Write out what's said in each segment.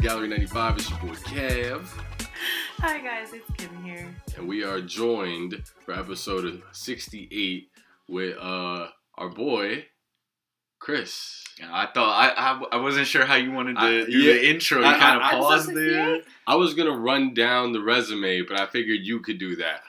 Gallery 95. It's your boy Kev, Hi guys, it's Kim here. and we are joined for episode 68 with uh our boy Chris. I thought I, I I wasn't sure how you wanted to I- do yeah, the intro. You kind of paused there. I was gonna run down the resume, but I figured you could do that.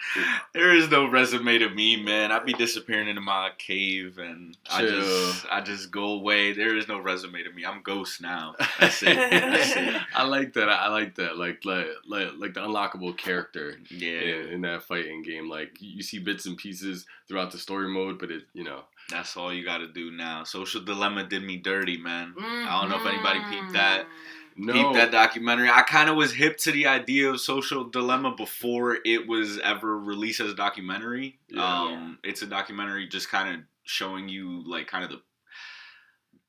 There is no resume to me, man. I be disappearing into my cave and I just I just go away. There is no resume to me. I'm ghost now. That's it. That's it. I like that. I like that. Like like like, like the unlockable character Yeah, in, in that fighting game. Like you see bits and pieces throughout the story mode, but it you know that's all you got to do now. Social Dilemma did me dirty, man. I don't know if anybody peeped that. no Peep that documentary. I kind of was hip to the idea of social dilemma before it was ever released as a documentary. Yeah. Um, it's a documentary just kind of showing you like kind of the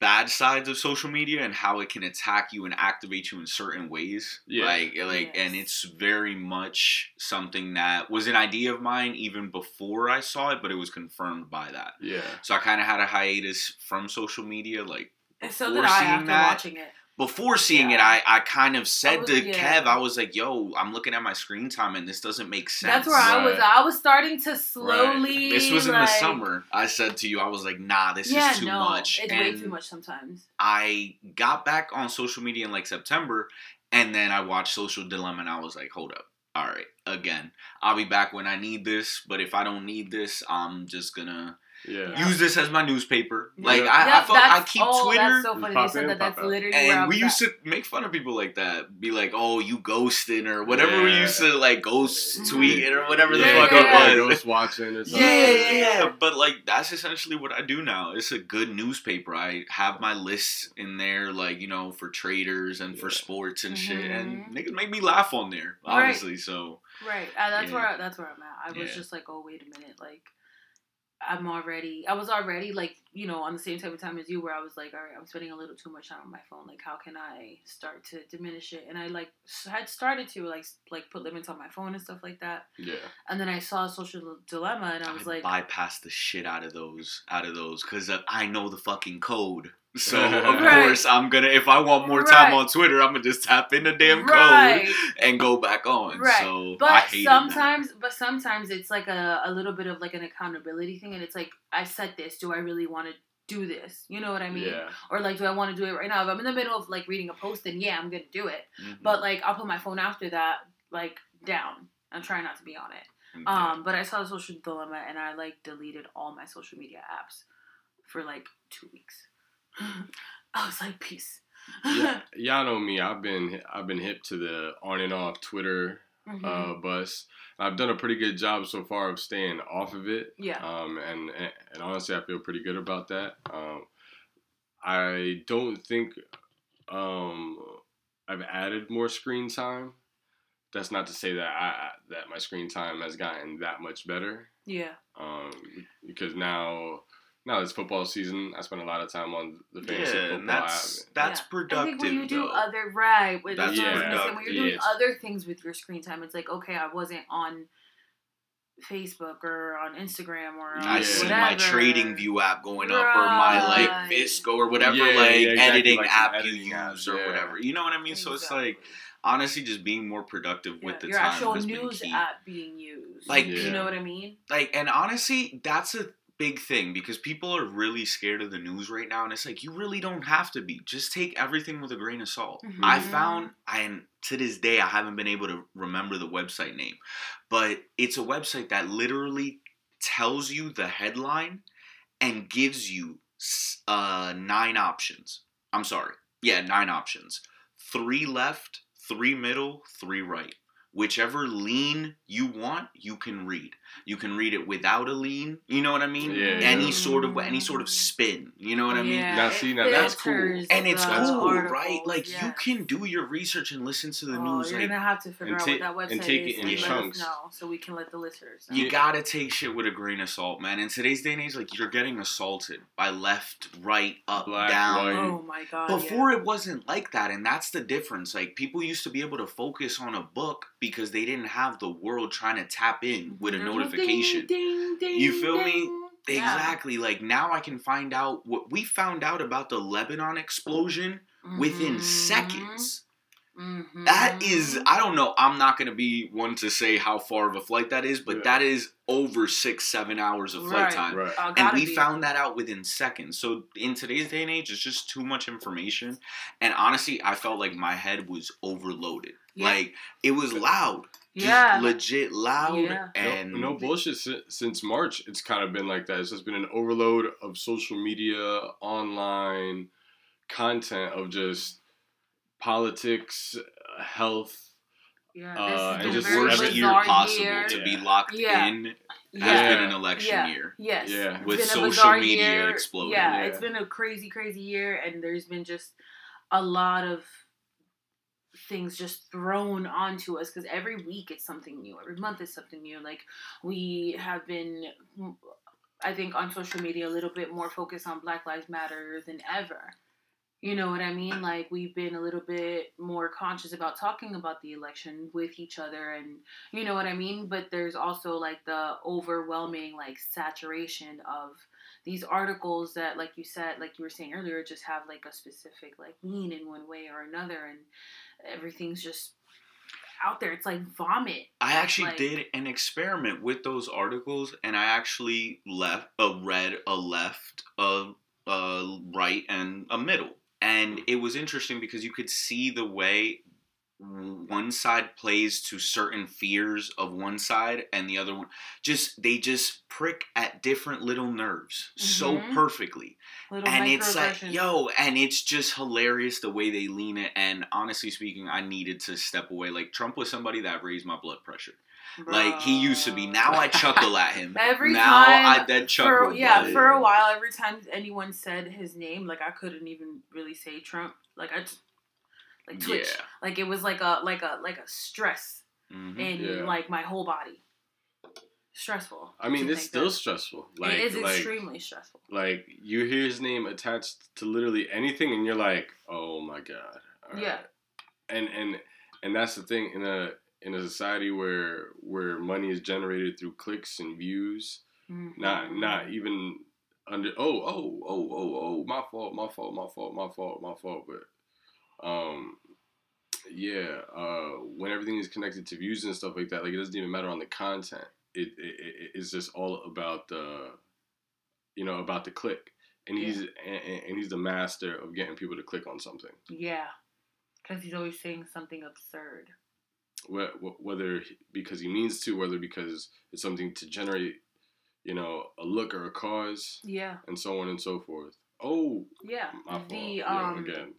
bad sides of social media and how it can attack you and activate you in certain ways. Yeah. Like eh, like and it's very much something that was an idea of mine even before I saw it, but it was confirmed by that. yeah. So I kind of had a hiatus from social media like And so Before did I after that, watching it. Before seeing it, I, I kind of said was- to yeah. Kev, I was like, yo, I'm looking at my screen time and this doesn't make sense. That's where I was. I was starting to slowly. This was in the summer. I said to you, I was like, nah, this yeah, is too no, much. It's and way too much sometimes. I got back on social media in like September and then I watched Social Dilemma and I was like, hold up. All right, again, I'll be back when I need this, but if I don't need this, I'm just gonna Yeah. Yeah. use this as my newspaper. Yeah. Like I, Yeah, I, felt, I keep oh, Twitter That's so funny. pop They said in, that. That's out. literally And was we used at. to make fun of people like that. Be like, oh, you ghosting or whatever we used to like ghost Mhm. tweet or whatever the fuck go- yeah. it go was. Ghost watching or something. Yeah, Yeah, yeah, yeah. yeah. But like that's essentially what I do now. It's a good newspaper. I have my lists in there, like, you know, for traders and for sports and shit. And Mhm. niggas make me laugh on there, Right. honestly. So Right. Uh, that's Yeah. where I, that's where I'm at. I was Yeah. just like, oh wait a minute, like I'm already I was already like, you know, on the same type of time as you where I was like, all right, I'm spending a little too much time on my phone. Like how can I start to diminish it? And I like had started to like like put limits on my phone and stuff like that. Yeah. And then I saw a social dilemma and I was like bypass the shit out of those out of those because uh, I know the fucking code. So of Right. course I'm gonna if I want more time Right. on Twitter, I'm gonna just tap in the damn code right. and go back on. Right. So I But hated that. sometimes, but sometimes it's like a, a little bit of like an accountability thing, and it's like I said this. Do I really want to do this? You know what I mean? Yeah. Or like, do I want to do it right now? If I'm in the middle of like reading a post, then yeah, I'm gonna do it. Mhm. But like, I'll put my phone after that, like down. I'm trying not to be on it. Okay. Um, but I saw the social dilemma, and I like deleted all my social media apps for like two weeks. I was like, peace. yeah. Y'all know me. I've been I've been hip to the on and off Twitter Mhm. uh, bus. I've done a pretty good job so far of staying off of it. yeah. Um, and, and and honestly, I feel pretty good about that. Um, I don't think um, I've added more screen time. That's not to say that I- that my screen time has gotten that much better. Yeah. Um, because now now it's football season. I spend a lot of time on the fantasy yeah, football that's that's Yeah. productive. I think when you do though. other right, with That's that's what I was yeah, gonna. When you're doing yes. other things with your screen time, it's like okay, I wasn't on Facebook or on Instagram or on I Yeah. see my TradingView app going up or my like Right. VSCO or whatever Yeah, yeah, like yeah, exactly, editing like app editing you apps, use or yeah. whatever. You know what I mean? So it's like honestly just being more productive Yeah, with the your time actual has been news key. app being used. Like- you know what I mean? Like and honestly, that's a big thing because people are really scared of the news right now and it's like you really don't have to be. Just take everything with a grain of salt. Mhm. I found and to this day I haven't been able to remember the website name, but it's a website that literally tells you the headline and gives you uh, nine options. I'm sorry. Yeah, nine options. Three left, three middle, three right. Whichever lean you want, you can read. You can read it without a lean. You know what I mean? Yeah, any yeah. sort of any sort of spin. You know what I mean? Yeah, Now, see, now that's cool. And it's uh, cool, articles, right? Like you can do your research and listen to the Oh, news. you're Like gonna have to figure out take- what that website and take is it in and let chunks. us know so we can let the listeners know. You gotta take shit with a grain of salt, man. In today's day and age, like you're getting assaulted by left, right, up, Black, down. white. oh my god! Before it wasn't like that, and that's the difference. Like people used to be able to focus on a book because they didn't have the world trying to tap in with a notification. Ding, ding, ding, You feel me? ding. Yeah. Exactly. Like now I can find out what we found out about the Lebanon explosion within Mhm. seconds. Mhm. That is, I don't know. I'm not gonna be one to say how far of a flight that is, but Yeah. that is over six, seven hours of flight Right. time. Right. Oh, And we be. found that out within seconds. So in today's day and age, it's just too much information. And honestly, I felt like my head was overloaded. Yeah. Like it was loud. Just Yeah. legit loud. Yeah. And no, no bullshit. si- Since March, it's kind of been like that. It's just been an overload of social media, online content of just politics, uh, health. Yeah, Uh, and just a very worst every- year possible year. to be Yeah. locked Yeah. in has Yeah. been an election yeah. year. Yes. Yeah. It's With social media year. exploding. Yeah, Yeah. it's been a crazy, crazy year, and there's been just a lot of things just thrown onto us because every week it's something new. Every month is something new. Like we have been, mm, I think, on social media a little bit more focused on Black Lives Matter than ever. You know what I mean? Like we've been a little bit more conscious about talking about the election with each other and you know what I mean? But there's also like the overwhelming like saturation of these articles that like you said, like you were saying earlier, just have like a specific like lean in one way or another and everything's just out there. It's like vomit. I actually Like- did an experiment with those articles, and I actually left a read a left, a, a right, and a middle, and it was interesting because you could see the way one side plays to certain fears of one side and the other one just they just prick at different little nerves so Mhm. perfectly. Little and it's like yo and it's just hilarious the way they lean it and honestly speaking i needed to step away. Like trump was somebody that raised my blood pressure. Like he used to be. Now i chuckle at him. Every now time i dead chuckle for yeah for a while every time anyone said his name like i couldn't even really say trump. Like i just like twitch Yeah. like it was like a like a like a stress Mhm. in Yeah. like my whole body stressful I mean, it's still that. stressful. Like, it is like, extremely stressful like you hear his name attached to literally anything, and you're like, oh my god. Right. Yeah. And and and that's the thing in a in a society where where money is generated through clicks and views, not Mhm. not even under oh oh oh oh oh my fault my fault my fault my fault my fault but um yeah uh when everything is connected to views and stuff like that like it doesn't even matter on the content. It, it, it it's just all about the you know about the click. And Yeah. he's and, and he's the master of getting people to click on something. Yeah. Because he's always saying something absurd. Wh- wh- whether because he means to whether because it's something to generate you know a look or a cause. Yeah. And so on and so forth. Oh yeah. my fault. The yeah, um again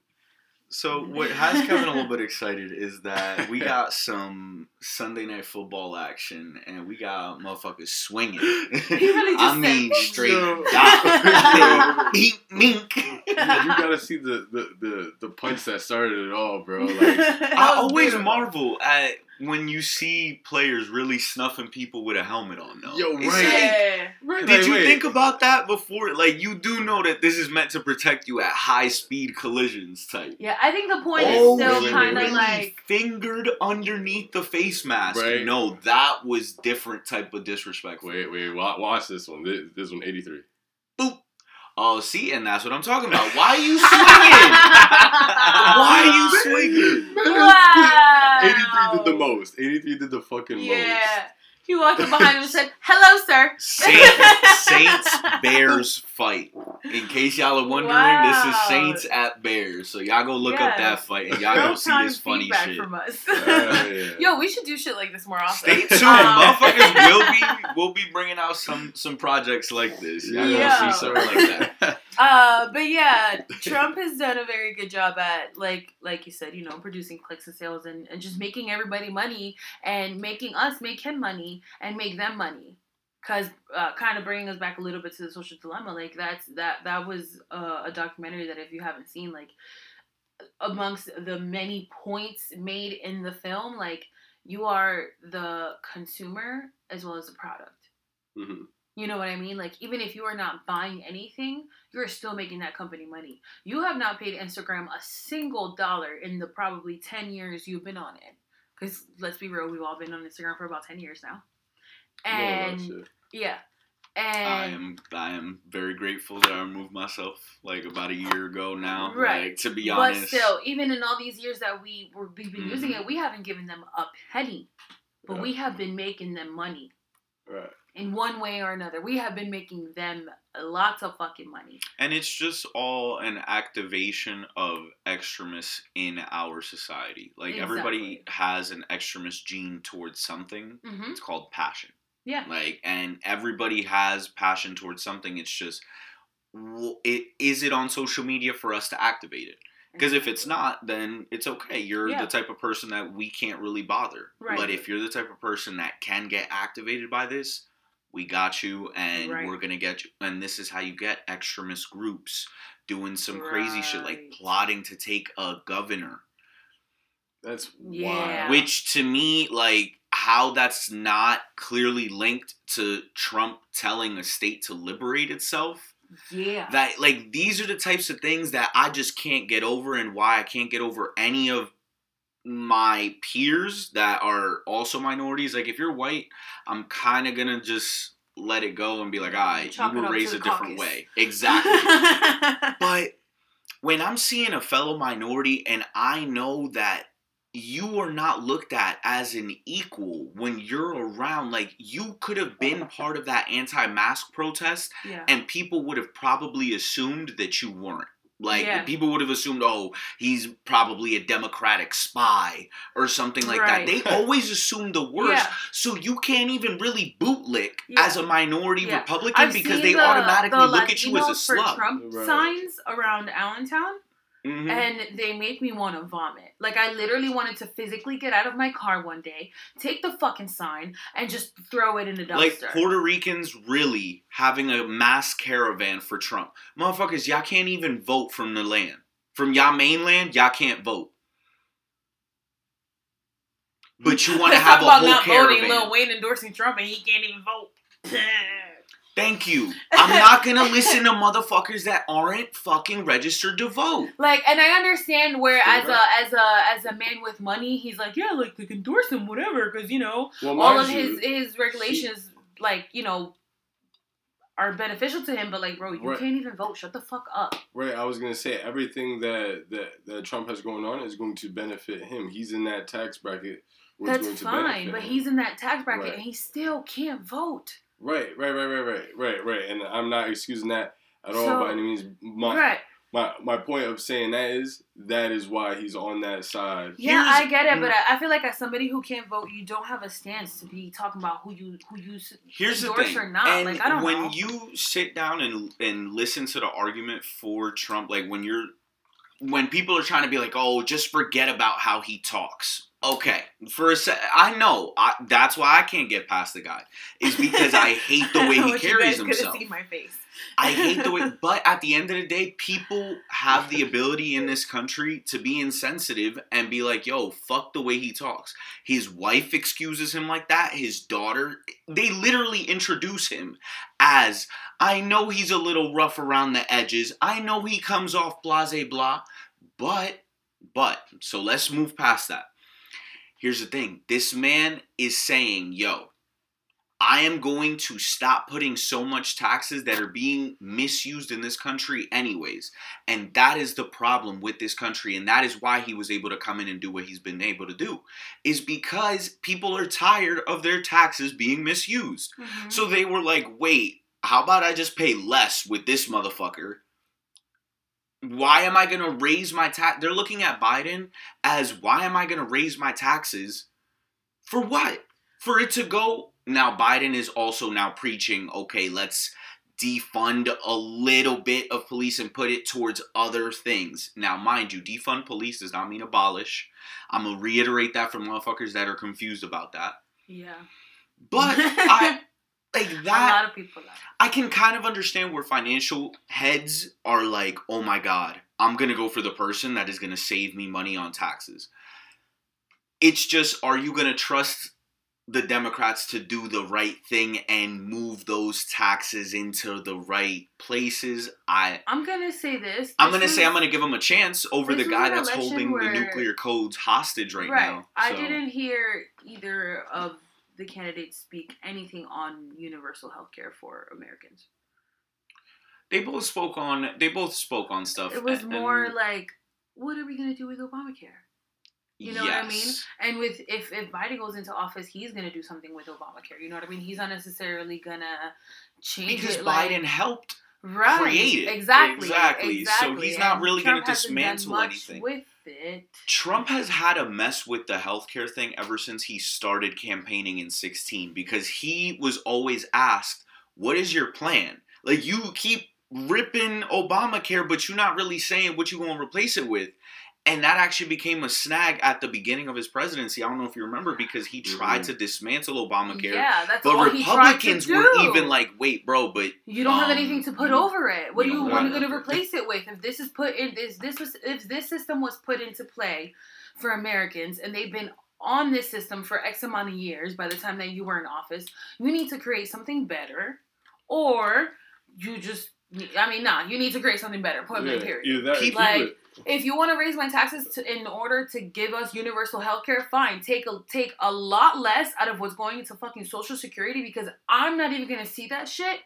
So what has Kevin a little bit excited is that we got some Sunday night football action and we got motherfuckers swinging. really just I mean, "Thank straight you." dot. Mink, mink. Yeah, you gotta see the, the, the, the punch that started it all, bro. Like, I always marvel at when you see players really snuffing people with a helmet on. Though. Yo, right. like, yeah right, Did like, you wait. think about that before? Like, you do know that this is meant to protect you at high speed collisions type. yeah I think the point Oh, is still wait, wait, kind wait. of like fingered underneath the face mask. Right. No, that was different type of disrespect. Wait, wait, wa- watch this one. This, this one, 83. Boop. Oh, see, and that's what I'm talking about. Why are you swinging? Why are you swinging? wow 83 did the most. 83 did the fucking Yeah. most. He walked up behind him and said, "Hello, sir." Saints, Saints Bears fight. In case y'all are wondering, this is Saints at Bears. So y'all go look up that fight and y'all go see this funny shit. From us. Yeah, yeah. Yo, we should do shit like this more often. Stay tuned, Um, motherfuckers. Will be will be bringing out some some projects like this. Y'all Yeah. gonna see something like that. Uh, but yeah, Trump has done a very good job at like like you said, you know, producing clicks and sales and, and just making everybody money and making us make him money and make them money. Cause uh, kind of bringing us back a little bit to the social dilemma, like that's that that was uh, a documentary that if you haven't seen, like amongst the many points made in the film, like you are the consumer as well as the product. Mhm. You know what I mean? Like, even if you are not buying anything, you're still making that company money. You have not paid Instagram a single dollar in the probably 10 years you've been on it. Because let's be real, we've all been on Instagram for about 10 years now. More or less, And yeah. yeah. And I am I am very grateful that I removed myself like about a year ago now. Right. Like, to be honest. but still, even in all these years that we were we've been using Mhm. it, we haven't given them a penny. But Yeah. we have been making them money Right. In one way or another. We have been making them lots of fucking money. And it's just all an activation of extremists in our society. Like everybody has an extremist gene towards something. hmm It's called passion. Yeah. Like, and everybody has passion towards something. It's just, it is it on social media for us to activate it? Because if it's not, then it's okay. You're Yeah. the type of person that we can't really bother. Right. But if you're the type of person that can get activated by this, we got you, and Right. we're gonna get you. And this is how you get extremist groups doing some crazy shit, like plotting to take a governor. That's Yeah. wild. Which to me, like how that's not clearly linked to Trump telling a state to liberate itself. yeah. That like these are the types of things that I just can't get over and why I can't get over any of my peers that are also minorities. Like if you're white, I'm kind of gonna just let it go and be like, "I Chalk you were raised a different caucus." way. Exactly. But when I'm seeing a fellow minority and I know that you are not looked at as an equal when you're around, like you could have been part of that anti mask protest yeah. and people would have probably assumed that you weren't. Like Yeah. people would have assumed, oh, he's probably a Democratic spy or something like Right. that. They always assume the worst, Yeah. so you can't even really bootlick Yeah. as a minority Yeah. Republican I've because they the- automatically the look at you as a Latinos for. Trump Right. signs around Allentown, Mhm. and they make me want to vomit. Like I literally wanted to physically get out of my car one day, take the fucking sign, and just throw it in a Like. Puerto Ricans really having a mass caravan for Trump. Motherfuckers, y'all can't even vote from the land. From y'all mainland, y'all can't vote. But you want to have a about whole not voting. caravan. Lil Wayne endorsing Trump, and he can't even vote. Thank you. I'm not gonna listen to motherfuckers that aren't fucking registered to vote. Like, and I understand where as a as a as a man with money, he's like, yeah, like like endorse him, whatever, because you know Well, all of you, his his regulations, like you know, are beneficial to him. But like, bro, you Right. can't even vote. Shut the fuck up. Right, I was gonna say everything that, that that Trump has going on is going to benefit him. He's in that tax bracket. That's fine, but him. he's in that tax bracket Right. and he still can't vote. Right, right, right, right, right, right, right. And I'm not excusing that at all So- by any means. My, right? my my point of saying that is that is why he's on that side. Yeah, Here's- I get it, but I, I feel like as somebody who can't vote, you don't have a stance to be talking about who you who you s- Here's the endorse thing. or not. And like I don't when know. you sit down and and listen to the argument for Trump, like when you're when people are trying to be like, "Oh, just forget about how he talks." Okay, for a sec, I know I, that's why I can't get past the guy is because I hate the way he carries himself. seen my face. I hate the way, but at the end of the day, people have the ability in this country to be insensitive and be like, yo, fuck the way he talks. His wife excuses him like that. His daughter, they literally introduce him as, I know he's a little rough around the edges. I know he comes off blase blah, but, but, so let's move past that. Here's the thing this man is saying, yo, I am going to stop putting so much taxes that are being misused in this country, anyways. And that is the problem with this country. And that is why he was able to come in and do what he's been able to do, is because people are tired of their taxes being misused. Mhm. So they were like, wait, how about I just pay less with this motherfucker? Why am I going to raise my tax? They're looking at Biden as why am I going to raise my taxes? For what? For it to go. Now, Biden is also now preaching, okay, let's defund a little bit of police and put it towards other things. Now, mind you, defund police does not mean abolish. I'm going to reiterate that for motherfuckers that are confused about that. yeah, But I like that, a lot of people. Are. I can kind of understand where financial heads are like, "Oh my god, I'm going to go for the person that is going to save me money on taxes." It's just are you going to trust the Democrats to do the right thing and move those taxes into the right places? I I'm gonna say this. I'm going to say I'm going to give him a chance over the guy that's holding where- the nuclear codes hostage right, now. I didn't hear either of the candidates speak anything on universal health care for Americans. They both spoke on. They both spoke on stuff. It was and- more like, what are we gonna do with Obamacare? You know what I mean? And with if if Biden goes into office, he's gonna do something with Obamacare. You know what I mean? He's not necessarily gonna change Because it. like- Biden helped. right, create it. exactly, Exactly. So he's not And really Trump gonna dismantle anything. with it. Trump has had a mess with the healthcare thing ever since he started campaigning in 16 because he was always asked, What is your plan? Like, you keep ripping Obamacare, but you're not really saying what you're going to replace it with. And that actually became a snag at the beginning of his presidency. I don't know if you remember because he tried Mhm. to dismantle Obamacare. Yeah, that's But all he tried Republicans to were even like, wait, bro, but You don't have Um, anything to put over it. What you do you want want going to replace it with? If this is put in, is this was if this system was put into play for Americans, and they've been on this system for X amount of years. By the time that you were in office, you need to create something better, or you just. I mean, nah. You need to create something better. Point blank. Yeah, Period. either that or People- Like, it. If you want to raise my taxes to, in order to give us universal health care, fine. Take a take a lot less out of what's going into fucking social security because I'm not even gonna see that shit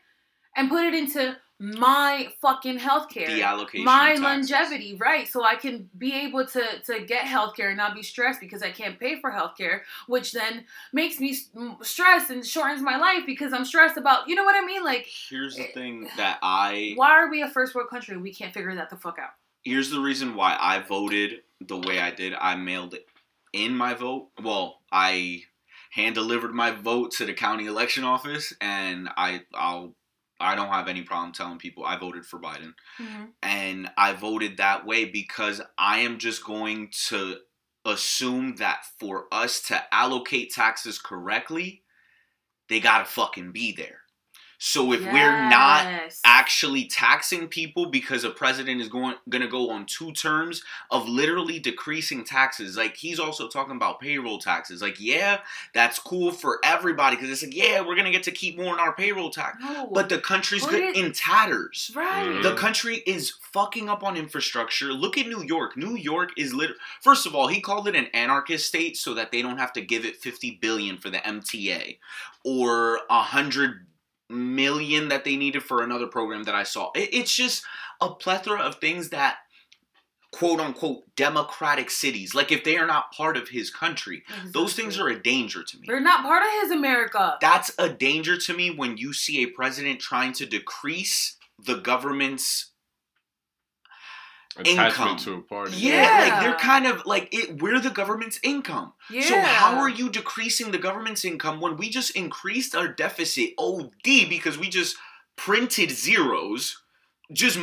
and put it into my fucking health care. the allocation. My longevity, right? So I can be able to to get healthcare and not be stressed because I can't pay for healthcare, which then makes me stressed and shortens my life because I'm stressed about, you know what I mean? Like, Here's the Eh, thing that I why are we a first world country? We can't figure that the fuck out. Here's the reason why I voted the way I did. I mailed in my vote. Well, I hand delivered my vote to the county election office, and I I'll I don't have any problem telling people I voted for Biden, mm-hmm. and I voted that way because I am just going to assume that for us to allocate taxes correctly, they gotta fucking be there. So if we're not actually taxing people because a president is going going to go on two terms of literally decreasing taxes. Like he's also talking about payroll taxes. Like yeah, that's cool for everybody because it's like yeah, we're going to get to keep more in our payroll tax. No. But the country's good in tatters. right. Mhm. The country is fucking up on infrastructure. Look at New York. New York is lit. First of all, he called it an anarchist state so that they don't have to give it 50 billion for the MTA or a hundred million that they needed for another program that I saw. It- It's just a plethora of things that quote unquote democratic cities, like if they are not part of his country, those things are a danger to me. They're not part of his America. That's a danger to me when you see a president trying to decrease the government's Attachment income. to a party. Yeah, Yeah. like they're kind of like it. We're the government's income. yeah. So how are you decreasing the government's income when we just increased our deficit OD because we just printed zeros, just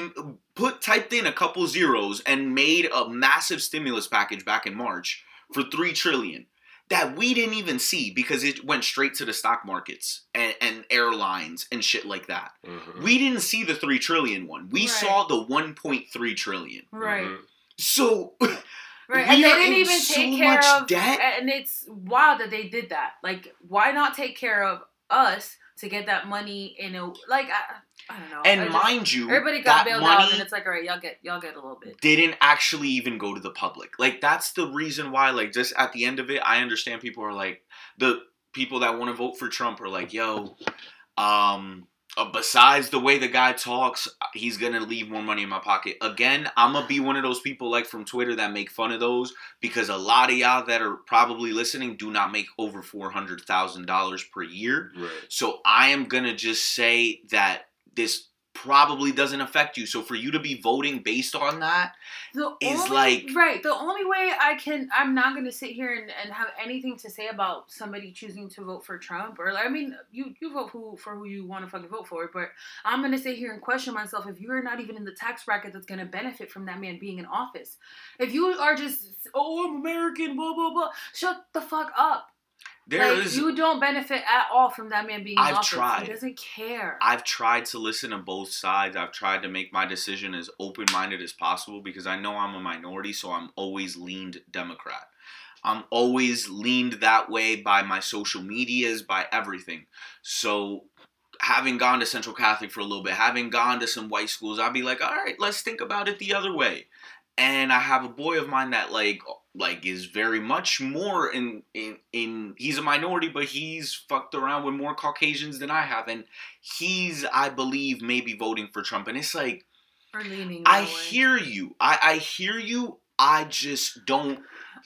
put typed in a couple zeros and made a massive stimulus package back in March for three trillion that we didn't even see because it went straight to the stock markets and, and airlines and shit like that. Mhm. We didn't see the three trillion one. We Right. saw the one point three trillion. Right. Mhm. So Right. We and they are didn't in even so take care much of debt. and it's wild that they did that. Like, why not take care of us to get that money in a like I, I don't know. And just- mind you, everybody got that bailed money out and it's like, all right, y'all get y'all get a little bit. didn't actually even go to the public. Like that's the reason why. Like just at the end of it, I understand people are like the people that want to vote for Trump are like, yo, um. Uh, besides the way the guy talks, he's gonna leave more money in my pocket. Again, I'm gonna be one of those people like from Twitter that make fun of those because a lot of y'all that are probably listening do not make over four hundred thousand dollars per year. Right. So I am gonna just say that this probably doesn't affect you. So for you to be voting based on that, The is only, like- right. The only way I can, I'm not going to sit here and, and have anything to say about somebody choosing to vote for Trump or I mean, you you vote who for who you want to fucking vote for, but I'm going to sit here and question myself if you're not even in the tax bracket that's going to benefit from that man being in office. If you are just oh I'm American, blah blah blah, shut the fuck up. There like is. you don't benefit at all from that man being in I've tried. He doesn't care. I've tried to listen to both sides. I've tried to make my decision as open minded as possible because I know I'm a minority, so I'm always leaned Democrat. I'm always leaned that way by my social medias, by everything. So having gone to Central Catholic for a little bit, having gone to some white schools, I'd be like, all right, let's think about it the other way. And I have a boy of mine that like like is very much more in in in he's a minority but he's fucked around with more caucasians than i have and he's i believe maybe voting for trump and it's like i way. hear you i i hear you i just don't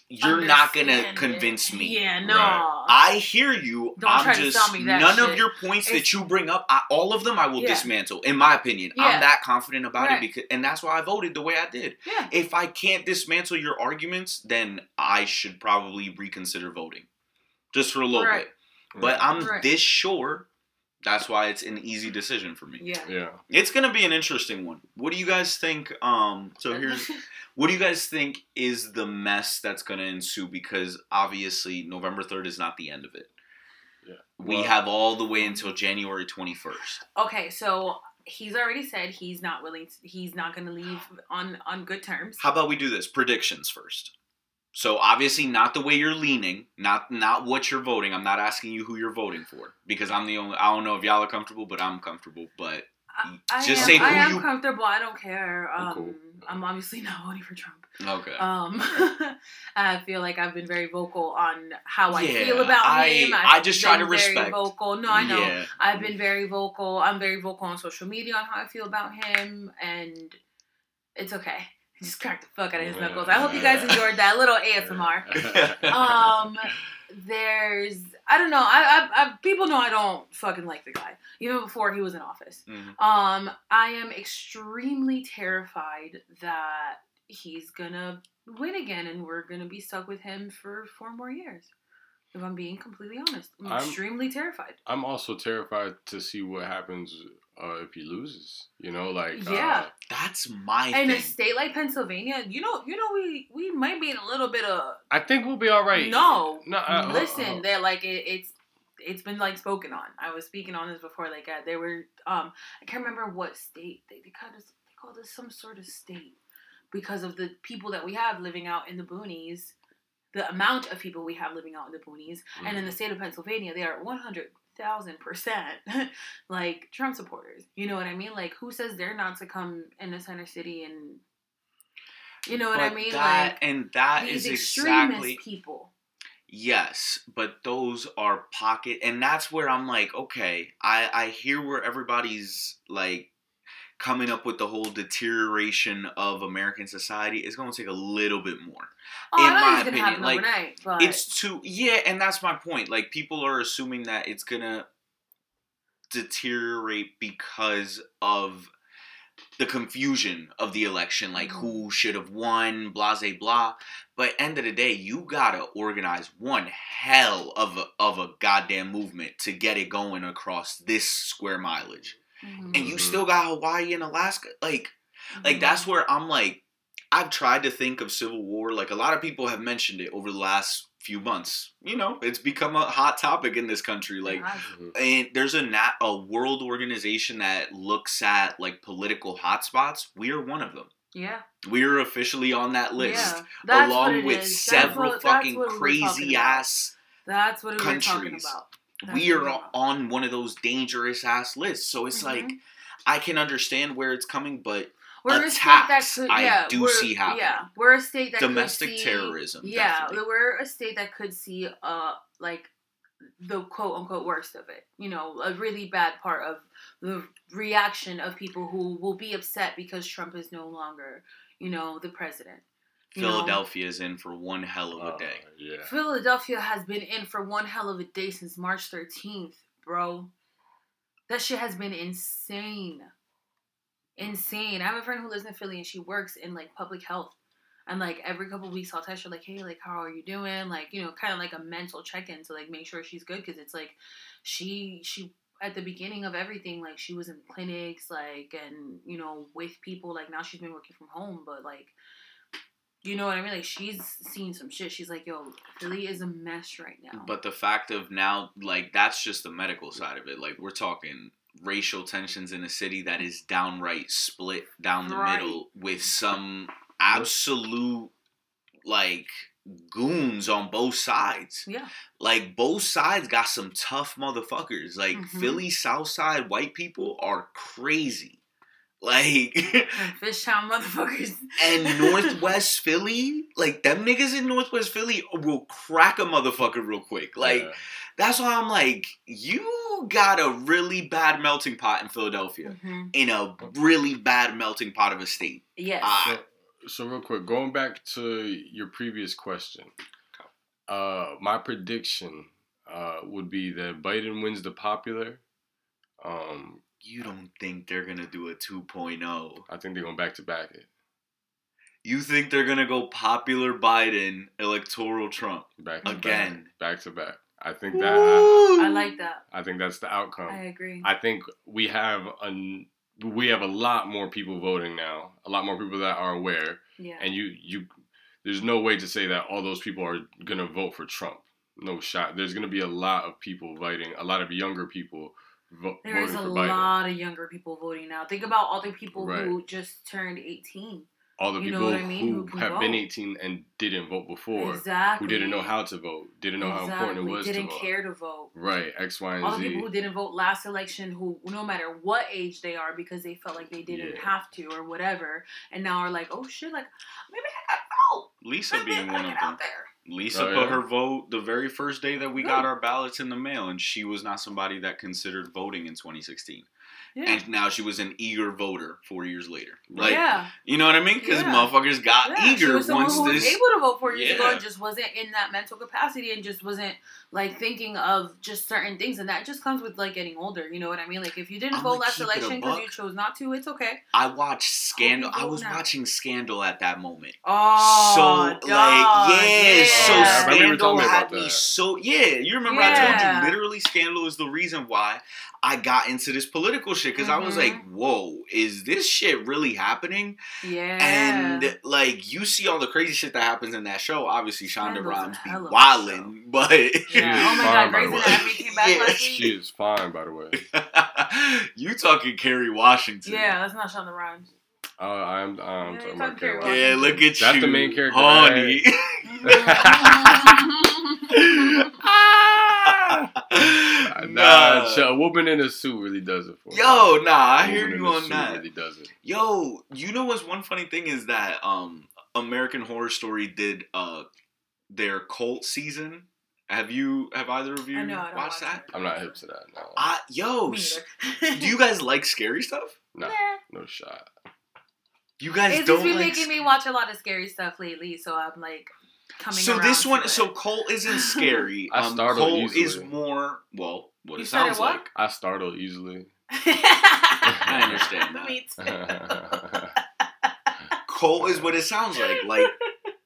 you're not gonna Understand it. convince me Yeah, no. Right. I hear you. Don't I'm try to just sell me that none of your points that you bring up. I, all of them, I will Yeah. dismantle. In my opinion, Yeah. I'm that confident about Right. it because, and that's why I voted the way I did. yeah. If I can't dismantle your arguments, then I should probably reconsider voting, just for a little Right. bit. But I'm Right. this sure. That's why it's an easy decision for me. Yeah. Yeah. It's gonna be an interesting one. What do you guys think? Um, so here's what do you guys think is the mess that's going to ensue? Because obviously, November 3rd is not the end of it. Yeah. We Well- have all the way until January 21st. Okay, so he's already said he's not willing. To, he's not going to leave on on good terms. How about we do this? Predictions first. So obviously not the way you're leaning, not not what you're voting. I'm not asking you who you're voting for because I'm the only I don't know if y'all are comfortable, but I'm comfortable. But I, I Just am, say who I am you- comfortable. I don't care. I'm Um, cool. I'm obviously not voting for Trump. okay. Um, I feel like I've been very vocal on how I Yeah, feel about I- him. I've I just try to very respect. Vocal. No, I know. Yeah. I've been very vocal. I'm very vocal on social media on how I feel about him, and it's okay. Just cracked the fuck out of his knuckles. I hope you guys enjoyed that little ASMR. Um, there's I don't know. I, I, I people know I don't fucking like the guy even before he was in office. Mhm. Um, I am extremely terrified that he's gonna win again, and we're gonna be stuck with him for four more years. If I'm being completely honest, I'm, I'm- extremely terrified. I'm also terrified to see what happens uh, if he loses. You know, like Yeah. uh, That's my In a state like Pennsylvania, you know, you know, we we might be in a little bit of I think we'll be all right. no. no. Uh, listen, uh, they're like it, it's it's been like spoken on. I was speaking on this before. Like uh, they were um I can't remember what state they they called us they called us some sort of state because of the people that we have living out in the boonies. The amount of people we have living out in the boonies, and in the state of Pennsylvania, they are one hundred thousand percent like Trump supporters. You know what I mean? Like, who says they're not to come in the center city and you know what I mean? That, like and that is extremist exactly people. Yes, but those are pocket, and that's where I'm like, okay, I I hear where everybody's like coming up with the whole deterioration of American society. is going to take a little bit more. Oh, in my opinion, like, but It's too yeah, and that's my point. Like people are assuming that it's gonna deteriorate because of the confusion of the election, like Mhm. who should have won, blah blah blah. But end of the day, you gotta organize one hell of a of a goddamn movement to get it going across this square mileage. Mhm. And you Mhm. still got Hawaii and Alaska. Like like Mhm. that's where I'm like, I've tried to think of Civil War. Like a lot of people have mentioned it over the last few months. You know, it's become a hot topic in this country. Like, I- mhm. and there's a nat a world organization that looks at like political hotspots. We are one of them. yeah, We are officially on that list, yeah. Along with is. Several what- fucking what we were talking crazy ass. That's what we were talking about. That's We are on one of those dangerous ass lists. So it's Mhm. like I can understand where it's coming, but We're a state attacks, that could, I yeah, do we're, see happen. Yeah, we're a state that Domestic could see, terrorism, Yeah, definitely. we're a state that could see uh like the quote unquote worst of it. You know, a really bad part of the reaction of people who will be upset because Trump is no longer, you know, the president. You know? Philadelphia is in for one hell of a Uh, day. yeah. Philadelphia has been in for one hell of a day since March 13th, bro. That shit has been insane. Insane. I have a friend who lives in Philly and she works in like public health. And like every couple weeks, I'll text her like, "Hey, like, how are you doing?" Like, you know, kind of like a mental check-in to like make sure she's good because it's like she she at the beginning of everything, like she was in clinics, like, and you know, with people. Like now she's been working from home, but like you know what I mean? Like she's seen some shit. She's like, yo, Philly is a mess right now. But the fact of now, like, that's just the medical side of it. Like, we're talking racial tensions in a city that is downright split down the Right. middle with some absolute, like, goons on both sides. yeah, Like, both sides got some tough motherfuckers. Like, Mhm. Philly South Side white people are crazy. Like And Fishtown motherfuckers. and Northwest Philly, like them niggas in Northwest Philly will crack a motherfucker real quick. Like Yeah. that's why I'm like, you got a really bad melting pot in Philadelphia, Mhm. in a really bad melting pot of a state. Yes. Ah. So, so real quick, going back to your previous question, uh, my prediction uh, would be that Biden wins the popular. Um, You don't think they're gonna do a 2.0? I think they're going back to back it. You think they're gonna go popular Biden, electoral Trump Back to again? back, back to back. I think that I, I like that. I think that's the outcome. I agree. I think we have a we have a lot more people voting now, a lot more people that are aware, yeah. and you you there's no way to say that all those people are gonna vote for Trump. No shot. There's gonna be a lot of people voting, a lot of younger people vo- There is a lot of younger people voting now. Think about all the people Right. who just turned 18. all the you know people what I mean, who, who have been 18 and didn't vote before, exactly. who didn't know how to vote, didn't know how important it was Didn't to vote. care to vote. Right, X, Y, and All the people who didn't vote last election, who no matter what age they are, because they felt like they didn't Yeah. have to or whatever, and now are like, oh shit, like maybe I gotta vote. Lisa Maybe being gotta one of them. out there. Lisa Oh, put yeah? her vote the very first day that we Yeah. got our ballots in the mail, and she was not somebody that considered voting in 2016. Yeah. And now she was an eager voter four years later. Like, yeah. you know what I mean? Because Yeah. motherfuckers got Yeah, she eager was someone once who was this. able to vote four years ago Yeah. and just wasn't in that mental capacity and just wasn't like thinking of just certain things and that just comes with like getting older you know what i mean like if you didn't I'ma vote last keep it a election because you chose not to it's okay I watched Scandal. I was now. watching Scandal at that moment. oh so dog, like yeah, so Yeah, I remember you Scandal had about me so yeah. You remember I told you literally Scandal is the reason why I got into this political shit because I was like, whoa, is this shit really happening? yeah And like you see all the crazy shit that happens in that show. Obviously, Shonda Scandal's a Rhimes be hell of a wildin', but yeah. She oh is my fine, god by the Grey's way. Anatomy came back Yeah, last She is fine, by the way. you talking Kerry Washington? yeah that's not Shonda Rhimes Uh, I'm, I'm Yeah, talking about Carrie Kerry Yeah, look at you. That's the main character, honey. Nah, nah. a woman in a suit really does it for me. Yo, nah, I hear you on that. Really does it. Yo, you know what's one funny thing is that um American Horror Story did uh their cult season. Have you have either of you I know, I watched watch that? it. I'm not hip to that. No, Uh, yo, Me s- neither. do you guys like scary stuff? no, Nah. no shot. You guys It's don't just been like making me watch a lot of scary stuff lately, so I'm like coming. So around this to one, it. so Cult isn't scary. I um, startle Cult is more well, what You it started sounds what? like. I startle easily. I understand that. Me too. Cult is what it sounds like, like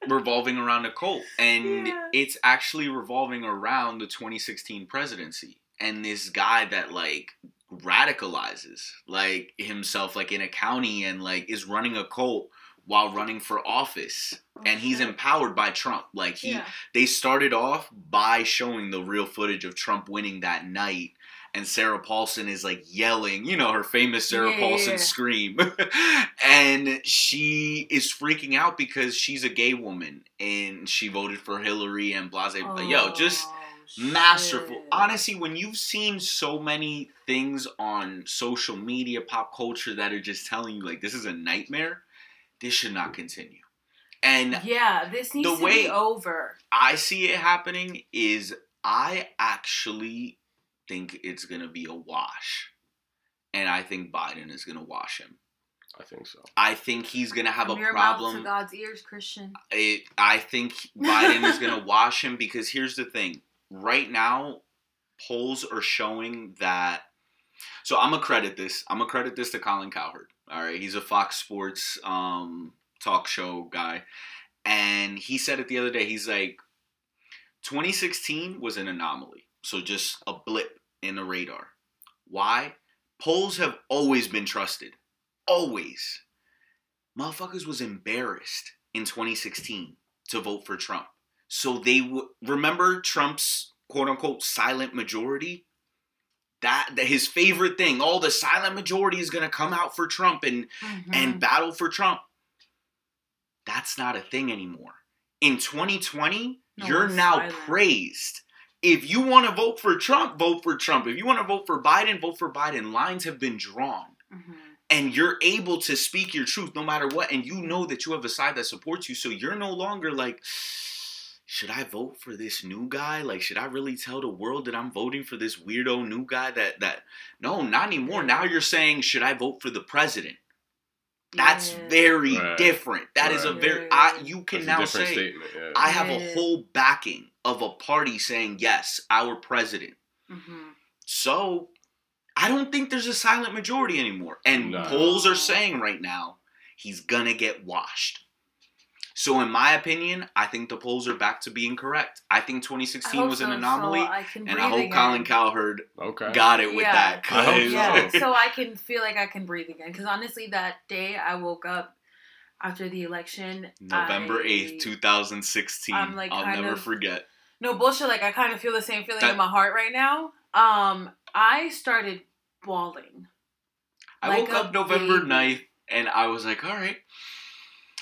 revolving around a cult, and Yeah. it's actually revolving around the 2016 presidency and this guy that like radicalizes like himself like in a county and like is running a cult while running for office oh, and he's empowered by Trump like he yeah. they started off by showing the real footage of Trump winning that night. And Sarah Paulson is like yelling, you know, her famous Sarah Yeah, yeah, Paulson yeah. scream. and she is freaking out because she's a gay woman and she voted for Hillary and blase. Yo, oh, just Oh, masterful. shit. Honestly, when you've seen so many things on social media, pop culture that are just telling you like this is a nightmare, this should not continue. And Yeah, this needs The to way- be over. I see it happening is I actually think it's gonna be a wash. And I think Biden is gonna wash him. I think so. I think he's gonna have From a your mouth to problem. God's ears, Christian. It, I think Biden is gonna wash him because here's the thing. Right now, polls are showing that. So I'm gonna credit this. I'm gonna credit this to Colin Cowherd. All right, he's a Fox Sports um, talk show guy, and he said it the other day. He's like, 2016 was an anomaly, so just a blip in the radar. Why? Polls have always been trusted, always. Motherfuckers was embarrassed in 2016 to vote for Trump. So they w- remember Trump's quote unquote silent majority. That, that his favorite thing, all the silent majority is gonna come out for Trump and Mhm. and battle for Trump. That's not a thing anymore. In 2020, No you're now silent. praised. If you want to vote for Trump, vote for Trump. If you want to vote for Biden, vote for Biden. Lines have been drawn. Mhm. and you're able to speak your truth no matter what and you know that you have a side that supports you so you're no longer like should I vote for this new guy? Like, should I really tell the world that I'm voting for this weirdo new guy? That that no, not anymore. Now you're saying, should I vote for the president? That's Yeah. very Right. different. That is a very I you can That's now say. Yeah. I have a whole backing of a party saying yes, our president. Mhm. So I don't think there's a silent majority anymore. And No. polls are saying right now he's gonna get washed. So in my opinion, I think the polls are back to being correct. I think 2016 hope was an anomaly, so I can and I breathe hope Colin again. Cowherd okay. got it with Yeah. that. I hope 'cause- Yeah, so. so I can feel like I can breathe again. Because honestly, that day I woke up after the election. November I- 8th, 2016. I'm, like, I'll never of- forget. No bullshit. Like I kind of feel the same feeling That- in my heart right now. Um, I started bawling. I like woke up November baby. 9th and I was like, all right.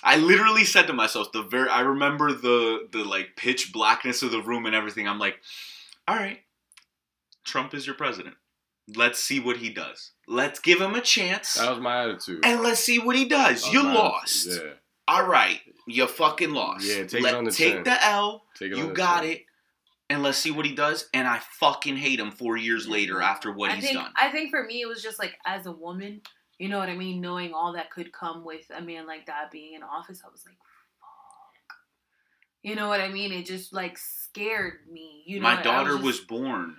I literally said to myself, the very I remember the the like pitch blackness of the room and everything. I'm like, all right, Trump is your president. Let's see what he does. Let's give him a chance. That was my attitude. and let's see what he does. You my lost. attitude, Yeah. All right. You fucking lost. Yeah, take it Let- on the take chin. the L. Take it on You the got chin. it. And let's see what he does. And I fucking hate him four years later after what I he's think done. I think for me it was just like as a woman, you know what I mean, knowing all that could come with a man like that being in office, I was like, fuck. You know what I mean? It just like scared me. You know, My daughter just- was born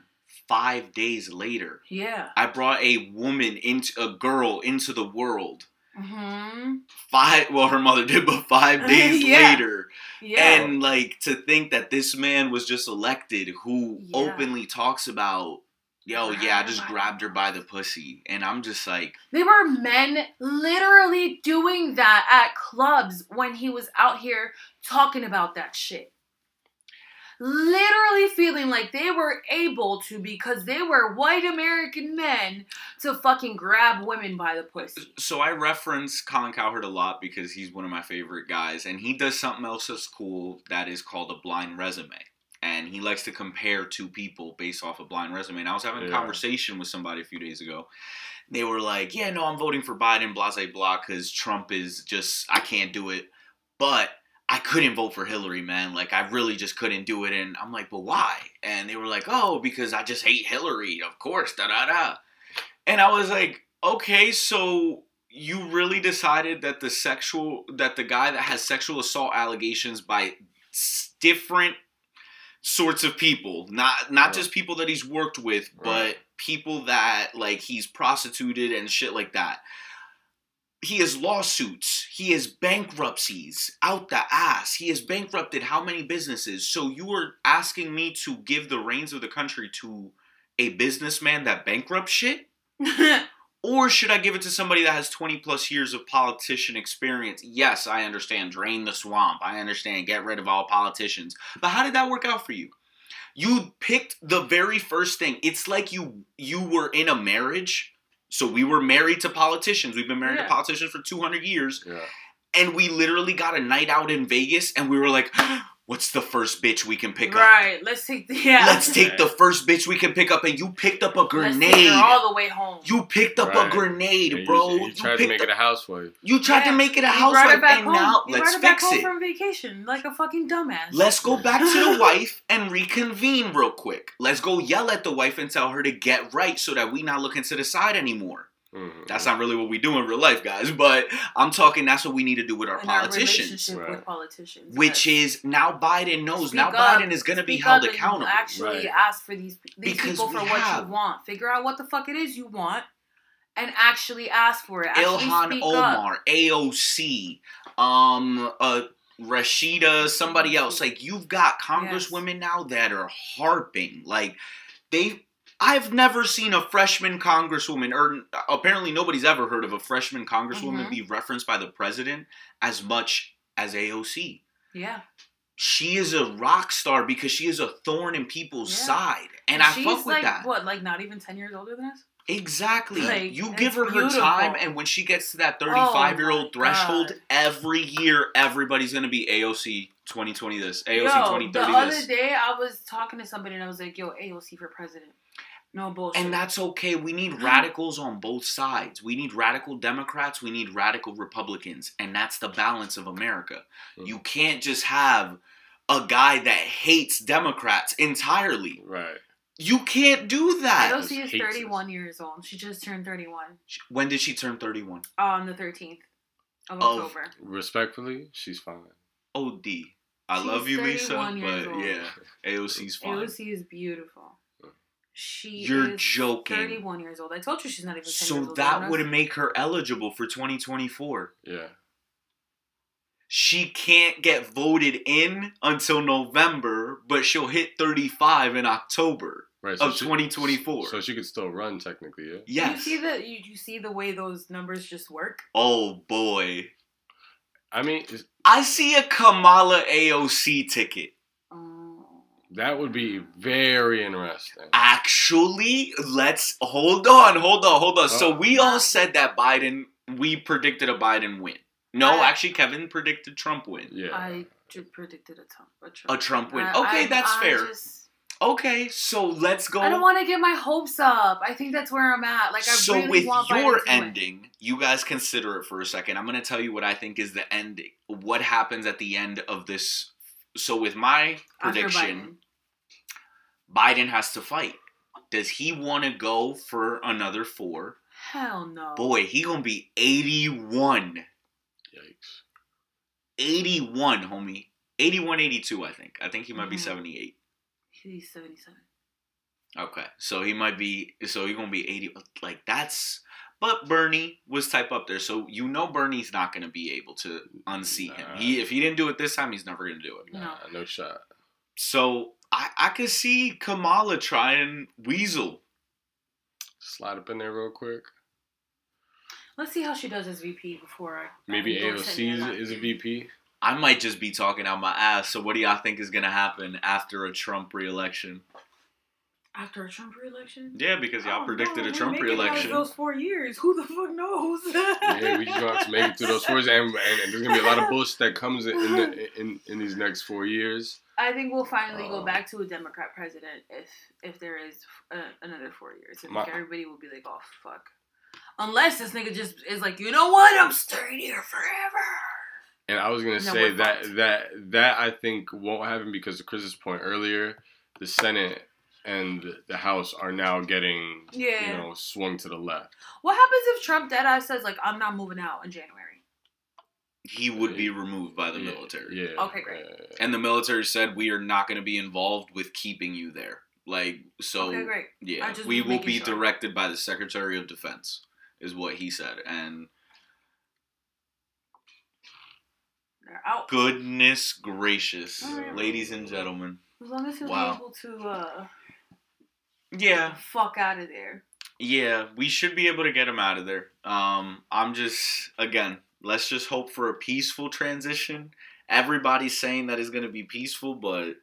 five days later. yeah. I brought a woman into a girl into the world. hmm Five well her mother did, but five days Yeah. later. Yeah. And like to think that this man was just elected who Yeah. openly talks about Yo, yeah, I just grabbed her by the pussy. And I'm just like, There were men literally doing that at clubs when he was out here talking about that shit. Literally feeling like they were able to because they were white American men to fucking grab women by the pussy. Uh, so I reference Colin Cowherd a lot because he's one of my favorite guys, and he does something else that's cool that is called a blind resume. And he likes to compare two people based off a blind resume. And I was having a Yeah. conversation with somebody a few days ago. They were like, "Yeah, no, I'm voting for Biden, blah blah blah, because Trump is just I can't do it." But I couldn't vote for Hillary, man. Like I really just couldn't do it. And I'm like, "But why?" And they were like, "Oh, because I just hate Hillary, of course." Da da da. And I was like, "Okay, so." You really decided that the sexual that the guy that has sexual assault allegations by different sorts of people. Not not Right. just people that he's worked with but Right. people that like he's prostituted and shit like that. He has lawsuits. He has bankruptcies out the ass. He has bankrupted how many businesses? So you are asking me to give the reins of the country to a businessman that bankrupt shit or should I give it to somebody that has 20 plus years of politician experience? Yes, I understand. Drain the swamp. I understand. Get rid of all politicians. But how did that work out for you? You picked the very first thing. It's like you you were in a marriage. So we were married to politicians. We've been married Yeah. to politicians for 200 years. Yeah. And we literally got a night out in Vegas and we were like, what's the first bitch we can pick up? right. Let's take the yeah. Let's take the first bitch we can pick up. And you picked up a Let's take grenade. her all the way home. You picked up Right. a grenade, And you- bro. You, You, tried to make up, it a housewife. you tried to make it a housewife, her and home. now you let's brought her back fix home it. from vacation like a fucking dumbass. Let's go back to the wife and reconvene real quick. Let's go yell at the wife and tell her to get right so that we not looking to the side anymore. Mhm. That's not really what we do in real life, guys. But I'm talking. That's what we need to do with our in our politicians. relationship Right. with politicians, Which yes. is now Biden knows. Speak now up. Biden is going to be Speak held up and accountable. Actually, Right. ask for these these Because people we for what have- you want. Figure out what the fuck it is you want, and actually ask for it. Actually Ilhan speak up. Omar, AOC, um, uh, Rashida, somebody else. Like you've got congresswomen now that are harping. Like they, I've never seen a freshman congresswoman, or apparently nobody's ever heard of a freshman congresswoman Mhm. be referenced by the president as much as AOC. Yeah, She is a rock star because she is a thorn in people's Yeah. side, and I fuck with like that. what, like not even ten years older than us. Exactly. Like, you give her her time, and when she gets to that Oh 35 year my old threshold, God. every year everybody's gonna be AOC 2020 this, AOC Yo, 2030 the other day I was talking to somebody and I was like, "Yo, AOC for president." No bullshit. And that's okay. We need radicals on both sides. We need radical Democrats, we need radical Republicans, and that's the balance of America. Mhm. You can't just have a guy that hates Democrats entirely. Right. You can't do that. AOC is Hates us. 31 years old. She just turned 31 When did she turn 31? on the 13th of Of- October. Respectfully, she's fine. OD. I She's love you, Lisa, years but old. yeah, AOC's fine. AOC is beautiful. She You're is joking. 31 years old. I told you she's not even 10 years So old. that would make her eligible for 2024. Yeah. She can't get voted in until November, but she'll hit 35 in October Right. of she- 2024. So she could still run technically, yeah. yes. You see the you, you see the way those numbers just work. oh boy. I mean, I see a Kamala AOC ticket. That would be very interesting. Actually, let's hold on, hold on, hold on. So Oh. we all said that Biden, we predicted a Biden win. No, I- actually, Kevin predicted Trump win. Yeah. I predicted a Trump. A Trump, A Trump win. I- Okay, I- that's I fair. just- Okay, so let's go. I don't want to get my hopes up. I think that's where I'm at. Like I so really with want Biden your to win. ending, you guys consider it for a second. I'm gonna tell you what I think is the ending. What happens at the end of this? So with my prediction, Biden. has to fight. Does he want to go for another four? Hell no. Boy, he gonna be 81. Yikes. 81, homie. 81, 82, I think. I think he might be Mhm. 78. He's 77. Okay, so he might be. So he gonna be 80. Like that's. But Bernie was type up there, so you know Bernie's not gonna be able to unseat him. He if he didn't do it this time, he's never gonna do it. Nah, no shot. So I I could see Kamala try and weasel. Slide up in there real quick. Let's see how she does as VP before I Maybe AOC any is, of that. is a VP. I might just be talking out my ass. So what do y'all think is gonna happen after a Trump reelection? After a Trump reelection. Yeah, because y'all Oh, predicted no, a Trump make it past reelection. Those four years, who the fuck knows? Yeah, we just want to make it through those four years, and, and, and there's gonna be a lot of bullshit that comes in in, the, in, in these next four years. I think we'll finally go Uh, back to a Democrat president if if there is uh, another four years. I think My- everybody will be like, oh fuck. Unless this nigga just is like, you know what, I'm staying here forever. And I was gonna No, say that fucked. that that I think won't happen because to Chris's point earlier, the Senate and the House are now getting Yeah. you know swung to the left. What happens if Trump deadass says like, I'm not moving out in January? He would be removed by the Yeah, military. Yeah. Okay, great. yeah, yeah. And the military said we are not going to be involved with keeping you there. Like so, okay, great. yeah, we will be sure. directed by the Secretary of Defense, is what he said. And out. goodness gracious, Alright. ladies and gentlemen, As long as he'll Wow. able to uh, yeah, fuck out of there. yeah, we should be able to get him out of there. Um, I'm just again, let's just hope for a peaceful transition. Everybody's saying that it's going to be peaceful, but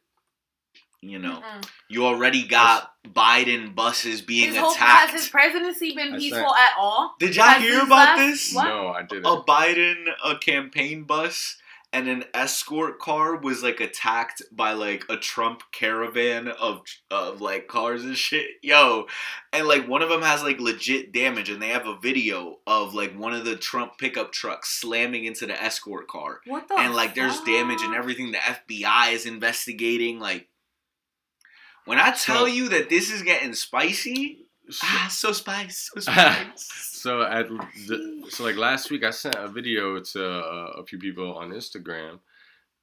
you know, Mm-mm. you already got Biden buses being His whole, attacked. has his presidency been I peaceful said- at all? Did y'all Has hear his about last- this? What? No, I didn't. A Biden a campaign bus and an escort car was like attacked by like a Trump caravan of of like cars and shit. Yo, and like one of them has like legit damage and they have a video of like one of the Trump pickup trucks slamming into the escort car. What the And like there's damage and everything the FBI is investigating like when I tell So- you that this is getting spicy, So- ah, so spice, so spice. So at the, so like last week, I sent a video to uh, a few people on Instagram,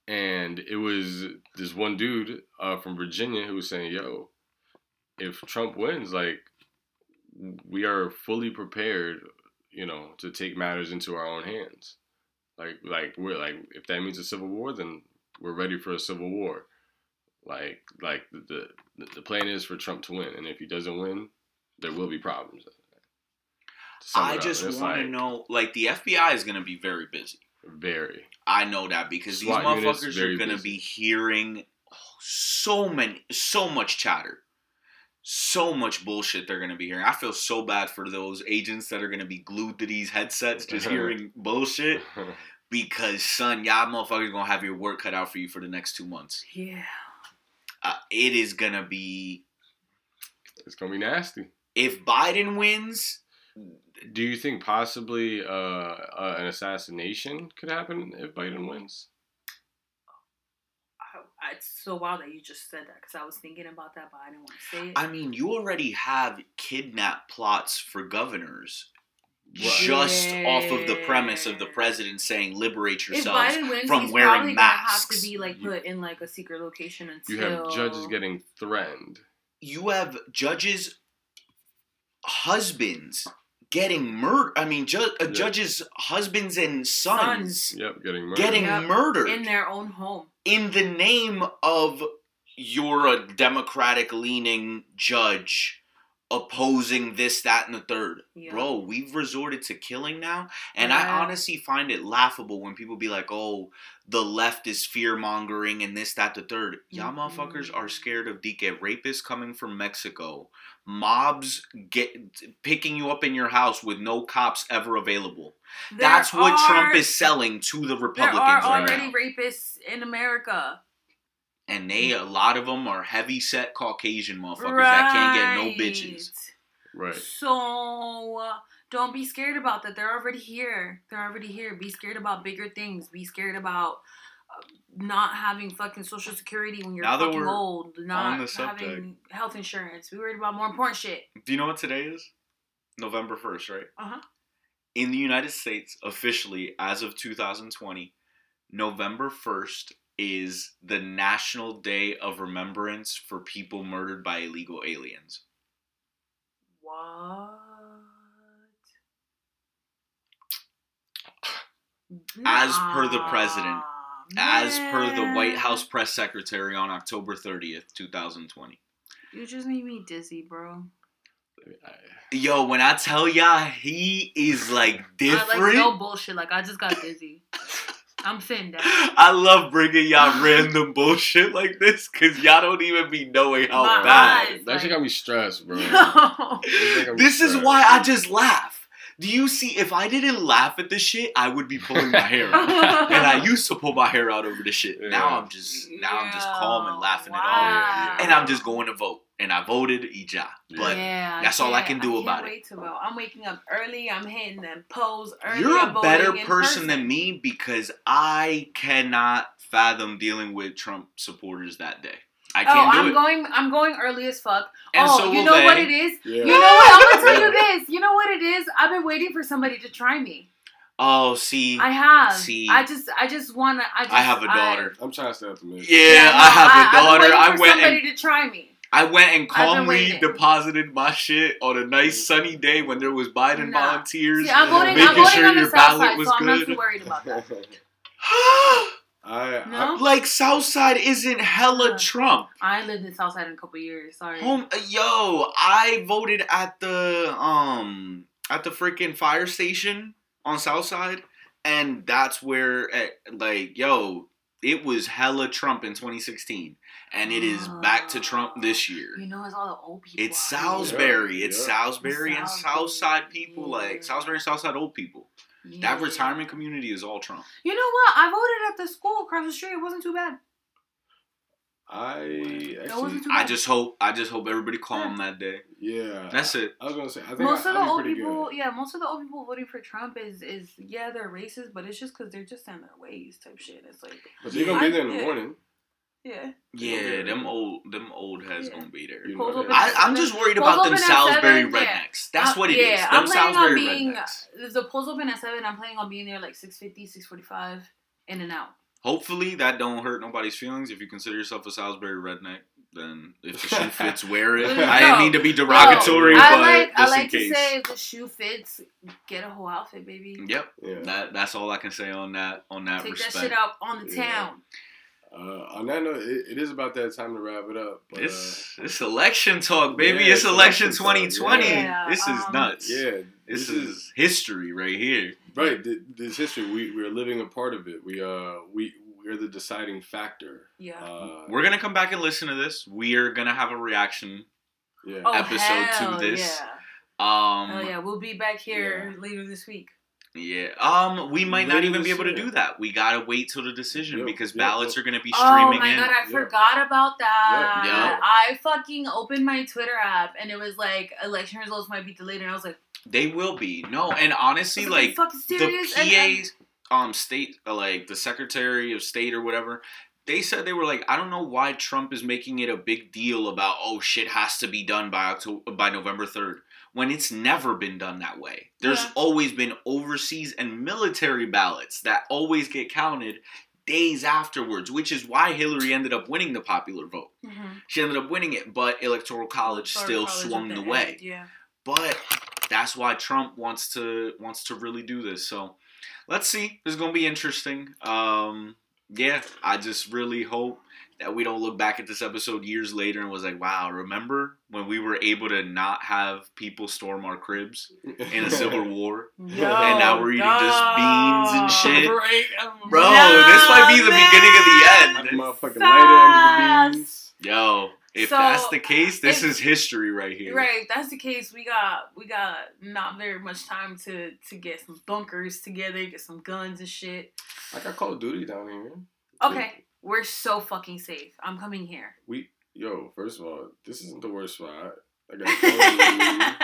and it was this one dude uh, from Virginia who was saying, "Yo, if Trump wins, like we are fully prepared, you know, to take matters into our own hands. Like like we're like if that means a civil war, then we're ready for a civil war. Like like the the, the plan is for Trump to win, and if he doesn't win, there will be problems." To sum it I just want to like, know, like the FBI is going to be very busy. Very. I know that because these SWAT units, motherfuckers are going to be hearing so many, so much chatter, so much bullshit. They're going to be hearing. I feel so bad for those agents that are going to be glued to these headsets, just hearing bullshit. Because son, y'all motherfuckers gonna have your work cut out for you for the next two months. Yeah. Uh, it is gonna be. It's gonna be nasty. If Biden wins, Do you think possibly uh, uh, an assassination could happen if Biden wins? I, it's so wild that you just said that because I was thinking about that, but I didn't want to say it. I mean, you already have kidnap plots for governors. What? Just off of the premise of the president saying liberate if yourselves. Biden wins, from he's wearing probably gonna have masks. to be like put in like a secret location until You have judges getting threatened. You have judges' husbands getting murdered. I mean, ju- uh, Yeah. judges' husbands and sons, Sons. Yep, getting murdered. getting Yep. murdered in their own home. in the name of you're a democratic leaning judge opposing this that and the third Yeah. bro we've resorted to killing now and Yeah. i honestly find it laughable when people be like oh the left is fear mongering and this that the third y'all Mhm. motherfuckers are scared of DK rapists coming from mexico mobs get picking you up in your house with no cops ever available There that's what trump is selling to the There republicans are right already now rapists in America. And they a lot of them are heavy set Caucasian motherfuckers that can't get no bitches. Right. So uh, don't be scared about that. They're already here. They're already here. Be scared about bigger things. Be scared about uh, not having fucking social security when you're Now that fucking we're old. Not the subject. having health insurance. Be worried about more important shit. Do you know what today is? November first, right? Uh huh. In the United States, officially as of 2020, November first is the National Day of Remembrance for people murdered by illegal aliens. What? As per the president. As per the White. House press secretary on October 30th, 2020. You just made me dizzy, bro. Yo, when I tell y'all he is like different. I like no bullshit. Like I just got dizzy. I'm sitting down. I love bringing y'all random bullshit like this because y'all don't even be knowing how My bad. eyes. That shit got me stressed, bro. No. This is why I just laugh. Do you see? If I didn't laugh at this shit, I would be pulling my hair out. and I used to pull my hair out over this shit. Now I'm just now I'm just calm and laughing it wow. off. Yeah, And I'm just going to vote. And I voted Ija. But yeah, that's all I can't- can do can't about it. wait to vote. I'm waking up early. I'm hitting them polls early. you're a better voting in person than me because I cannot fathom dealing with Trump supporters that day. I Oh, can't do I'm it. going. I'm going early as fuck. And oh, so you will know what it is. Yeah. You know what? I'm gonna tell you this. You know what it is. I've been waiting for somebody to try me. Oh, see, I have. See. I just. I just wanna. I, I have a daughter. I'm trying to stay up to me. yeah, I have a I've been daughter. waiting I for went somebody and to try me. I went and calmly deposited my shit on a nice mm. sunny day when there was Biden Nah. volunteers. See, I'm voting. making I'm voting sure on the your south ballot side, was so I'm not good. too worried about that. I, No? like Southside isn't hella Huh. Trump. I lived in Southside in a couple years. Sorry. Home, yo, I voted at the um at the freaking fire station on Southside, and that's where like yo, it was hella Trump in 2016, and it is back to Trump this year. You know, it's all the old people. It's. Salisbury. Yeah, it's yeah. Salisbury and Salisbury, Southside people, yeah. like Salisbury and Southside old people. Yeah. That retirement community is all Trump. You know what? I voted at the school across the street. It wasn't too bad. I actually, I just hope I just hope everybody calm that day. yeah. That's it. I was gonna say. I think most I, of the I'll old people, Good. yeah, most of the old people voting for Trump is is yeah they're racist, but it's just because they're just in their ways type shit. It's like But they're gonna be there in the morning. Yeah, Yeah, Yeah. them old them old heads Yeah. gonna be there. You know open that. at I, I'm just worried about them Salisbury seven, yeah. rednecks. That's Uh, what it is. yeah, Them I'm planning on Salisbury being rednecks. if the polls open at seven. I'm planning on being there like 650, 645, in and out. Hopefully that don't hurt nobody's feelings. If you consider yourself a Salisbury redneck, then if the shoe fits, wear it. No. I didn't mean to be derogatory, I but like I like in to case. say if the shoe fits, get a whole outfit, baby. Yep, Yeah. that that's all I can say on that on that Take respect. that shit out on the Yeah. town. Uh, on that note, it, it is about that time to wrap it up. But, It's it's election talk, baby. Yeah, it's it's election election 2020. yeah. This is Um, nuts. uh, yeah, This is history right here. right. This history, we we're living a part of it. We uh we we're the deciding factor. Yeah. Uh, We're gonna come back and listen to this. We are gonna have a reaction. yeah. oh, episode to hell this. Yeah. Um, Oh yeah, we'll be back here later this week. Yeah. Um, we might not even be this able to do that. We gotta wait till the decision Yep, because yep, ballots yep. are gonna be streaming. Oh my in. god, I Yep. forgot about that. Yep, yep. I fucking opened my Twitter app and it was like election results might be delayed, and I was like, They will be. No, and honestly, like, like fucking the serious. And- and- PA's um state uh, like the Secretary of State or whatever, they said they were like, I don't know why Trump is making it a big deal about oh shit has to be done by October by November third. When it's never been done that way. There's Yeah. always been overseas and military ballots that always get counted days afterwards, which is why Hillary ended up winning the popular vote. Mhm. She ended up winning it, but Electoral College still college swung the end, way. Yeah. But that's why Trump wants to wants to really do this. So let's see. This is gonna be interesting. Um, yeah, I just really hope that we don't look back at this episode years later and was like, wow, remember when we were able to not have people storm our cribs in a civil war? Yo, And now we're eating just beans and shit. Right, Bro, No, this might be the beginning of the I'm end. a motherfucking lighter under the beans. Yo, if So, that's the case, this if- is history right here. Right, if that's the case. We got we got not very much time to to get some bunkers together, get some guns and shit. I got Call of Duty down here. Okay, we're so fucking safe. I'm coming here. We yo, first of all, this isn't the worst spot. I got Call of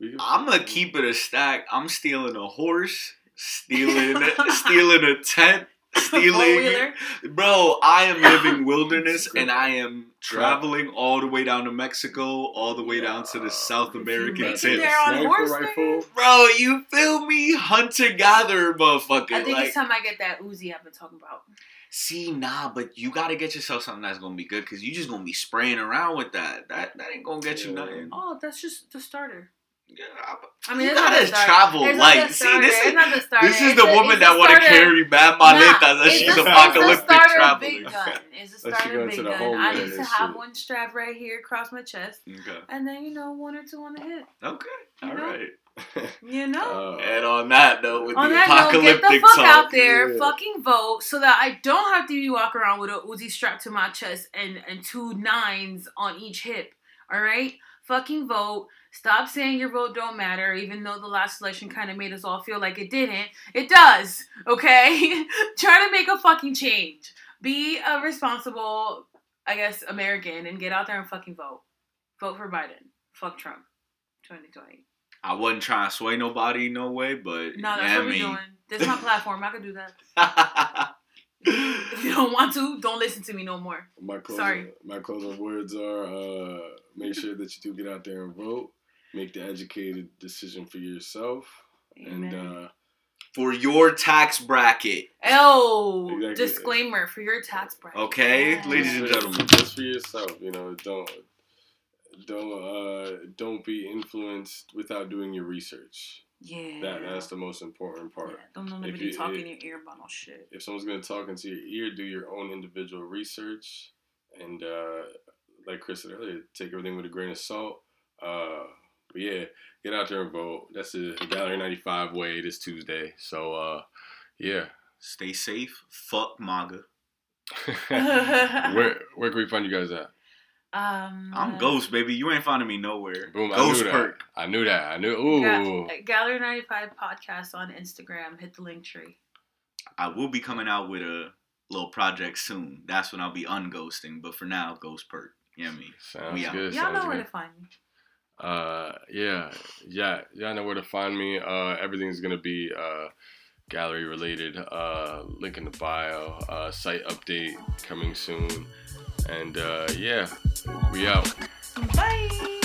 Duty. I'm gonna keep it a stack. I'm stealing a horse, stealing stealing a tent, stealing. Bro, I am living wilderness and I am traveling all the way down to Mexico, all the way down to the South American make tip. there on Sniper horse, rifle. Bro, you feel me? Hunter gatherer, motherfucker. I think like, it's time I get that Uzi I've been talking about. see, nah, but you gotta get yourself something that's gonna be good because you just gonna be spraying around with that. That that ain't gonna get you nothing. Oh, that's just the starter. Yeah, I mean, You it's not gotta the travel light. the See, this is- the. This is the a- woman it's that a want to starter. carry bad Nah, maletas that it's she's a- apocalyptic it's a starter traveling. big gun. It's a Let you starter go big into the gun. I homeland need to have shit. one strap right here across my chest, Okay. and then you know one or two on the hip. Okay. You All know? right. You know. Uh, And on that note, with On the that note, get apocalyptic the fuck talk, out there, yeah. fucking vote, so that I don't have to be walking around with a Uzi strapped to my chest and and two nines on each hip. All right, fucking vote. Stop saying your vote don't matter, even though the last election kind of made us all feel like it didn't. It does. Okay, try to make a fucking change. Be a responsible, I guess, American, and get out there and fucking vote. Vote for Biden. Fuck Trump. 2020. I wasn't trying to sway nobody no way, but No, that's yeah, what I we're doing. This is my platform. I could do that. If you don't want to, don't listen to me no more. my closing, Sorry. my closing words are: uh, make sure that you do get out there and vote. Make the educated decision for yourself, and uh, For your tax bracket, oh, Exactly. disclaimer for your tax bracket. okay, Yeah. ladies and gentlemen. just for yourself. You know, don't don't uh, don't be influenced without doing your research. Yeah. That that's the most important Yeah, part. Don't know If nobody you- talk if- in your ear about no shit. If someone's gonna talk into your ear, do your own individual research, and uh, like Chris said earlier, take everything with a grain of salt. Uh, but yeah, get out there and vote. That's the Gallery 95 way this Tuesday. So uh, yeah. Stay safe. Fuck MAGA. where where can we find you guys at? Um, I'm uh, Ghost, baby. You ain't finding me nowhere. Boom! I Ghost knew that. perk. I knew that. I knew. Ooh. Ga- Gallery 95 podcast on Instagram. Hit the link tree. I will be coming out with a little project soon. That's when I'll be unghosting. But for now, Ghost perk. You know what I mean? Sounds We out. good. Y'all sounds know where to find me. Uh, yeah, yeah, y'all know where to find me. Uh, everything's gonna be uh, gallery related. Uh, link in the bio. Uh, site update coming soon. And uh, yeah, we out. Bye.